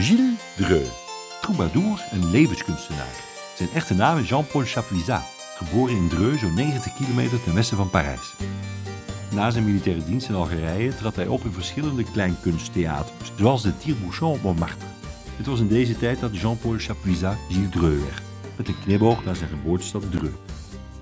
Gilles Dreux, troubadour en levenskunstenaar. Zijn echte naam is Jean-Paul Chapuisat, geboren in Dreux, zo'n 90 kilometer ten westen van Parijs. Na zijn militaire dienst in Algerije trad hij op in verschillende kleinkunsttheaters, zoals de Tire-Bouchon op Montmartre. Het was in deze tijd dat Jean-Paul Chapuisat Gilles Dreux werd, met een knipoog naar zijn geboortestad Dreux.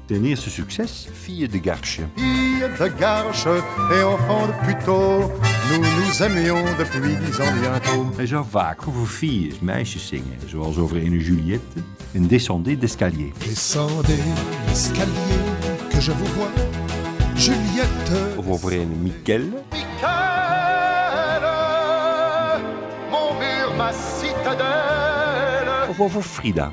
Zijn eerste succes, Fille de Garche. Fille de Garche et enfant de puteau, nous nous aimions depuis dix ans bientôt. Hij zou vaak over filles, meisjes zingen, zoals over een Juliette in Descendez d'escalier. Descendez l'escalier que je vous vois, Juliette. Of over een Michel, Michel, mon mur, ma citadelle, of over Frida.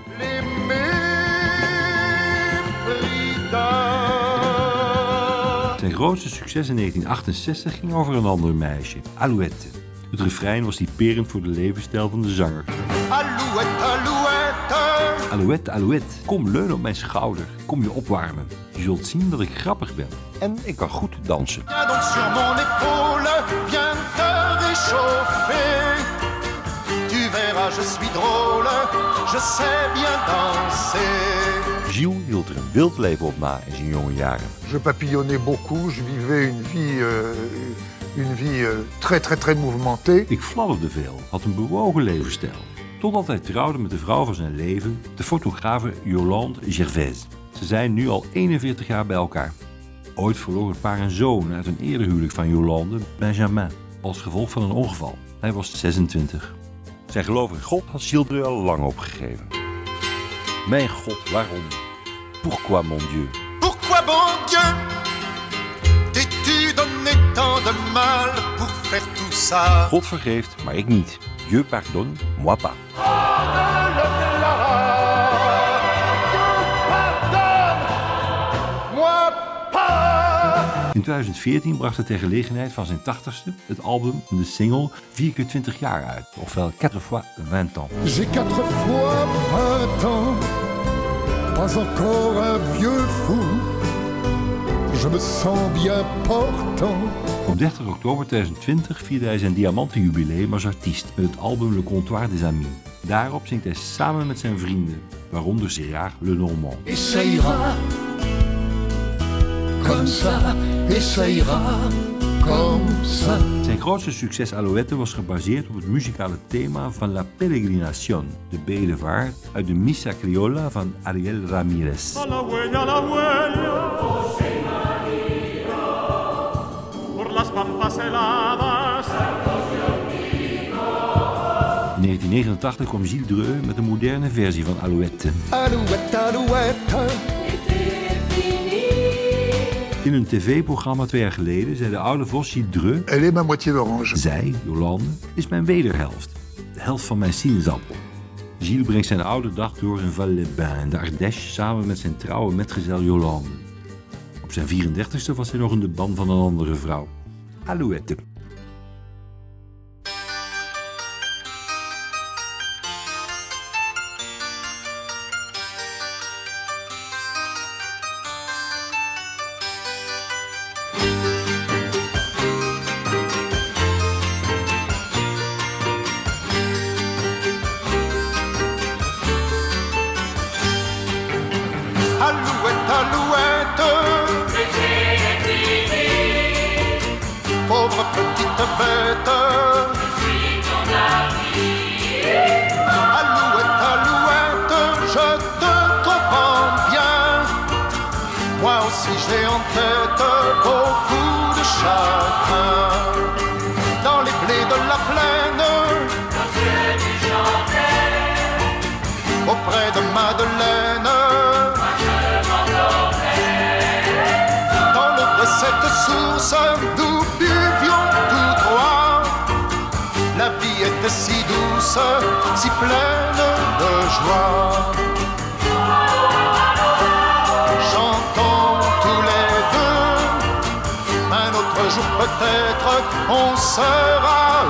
Grootste succes in 1968 ging over een ander meisje, Alouette. Het refrein was typerend voor de levensstijl van de zanger. Alouette, alouette. Alouette, Alouette, kom leun op mijn schouder, kom je opwarmen. Je zult zien dat ik grappig ben en ik kan goed dansen. Viens donc sur mon épaule, viens te réchauffer. Tu verras, je suis drôle, je sais bien danser. Hield er een wild leven op na in zijn jonge jaren. Je papillonnais beaucoup, je vivais une vie, euh, une vie euh, très très très mouvementée. Ik fladderde veel, had een bewogen levensstijl. Totdat hij trouwde met de vrouw van zijn leven, de fotografe Yolande Gervais. Ze zijn nu al 41 jaar bij elkaar. Ooit verloor het paar een zoon uit een eerder huwelijk van Yolande, Benjamin, als gevolg van een ongeval. Hij was 26. Zijn geloof in God had Gilles al lang opgegeven. Mijn God, waarom? Pourquoi mon Dieu? Pourquoi, bon Dieu, t'es-tu donné tant de mal pour faire tout ça God vergeeft, maar ik niet. Dieu pardonne, moi pas. Moi pas In 2014 bracht hij ter gelegenheid van zijn 80ste het album en de single 4 keer 20 jaar uit, ofwel 4 fois 20 ans. J'ai quatre fois vingt ans, pas encore un vieux fou. Je me sens bien portant. Op 30 oktober 2020 vierde hij zijn diamantenjubileum als artiest met het album Le Comptoir des Amis. Daarop zingt hij samen met zijn vrienden, waaronder Gérard Lenormand. Et ça ira, comme ça, et ça ira, comme ça. Zijn grootste succes Alouette was gebaseerd op het muzikale thema van La Peregrinación, de bedevaart, uit de Missa Criolla van Ariel heladas. In 1989 kwam Gilles Dreux met een moderne versie van Alouette. Alouette, alouette In een tv-programma twee jaar geleden zei de oude vos Dreux... Elle est ma moitié d'orange. Zij, Jolande, is mijn wederhelft. De helft van mijn sinaasappel. Gilles brengt zijn oude dag door in Val-les-Bains in de Ardèche samen met zijn trouwe metgezel Jolande. Op zijn 34ste was hij nog in de ban van een andere vrouw. Alouette. Alouette, alouette. Pauvre petite bête. Alouette, alouette, je te comprends bien. Moi aussi j'ai en tête. Beaucoup de chagrin. Dans les blés de la plaine. Auprès de cette source d'où buvions tous trois. La vie était si douce, si pleine de joie. Chantons tous les deux, un autre jour peut-être on sera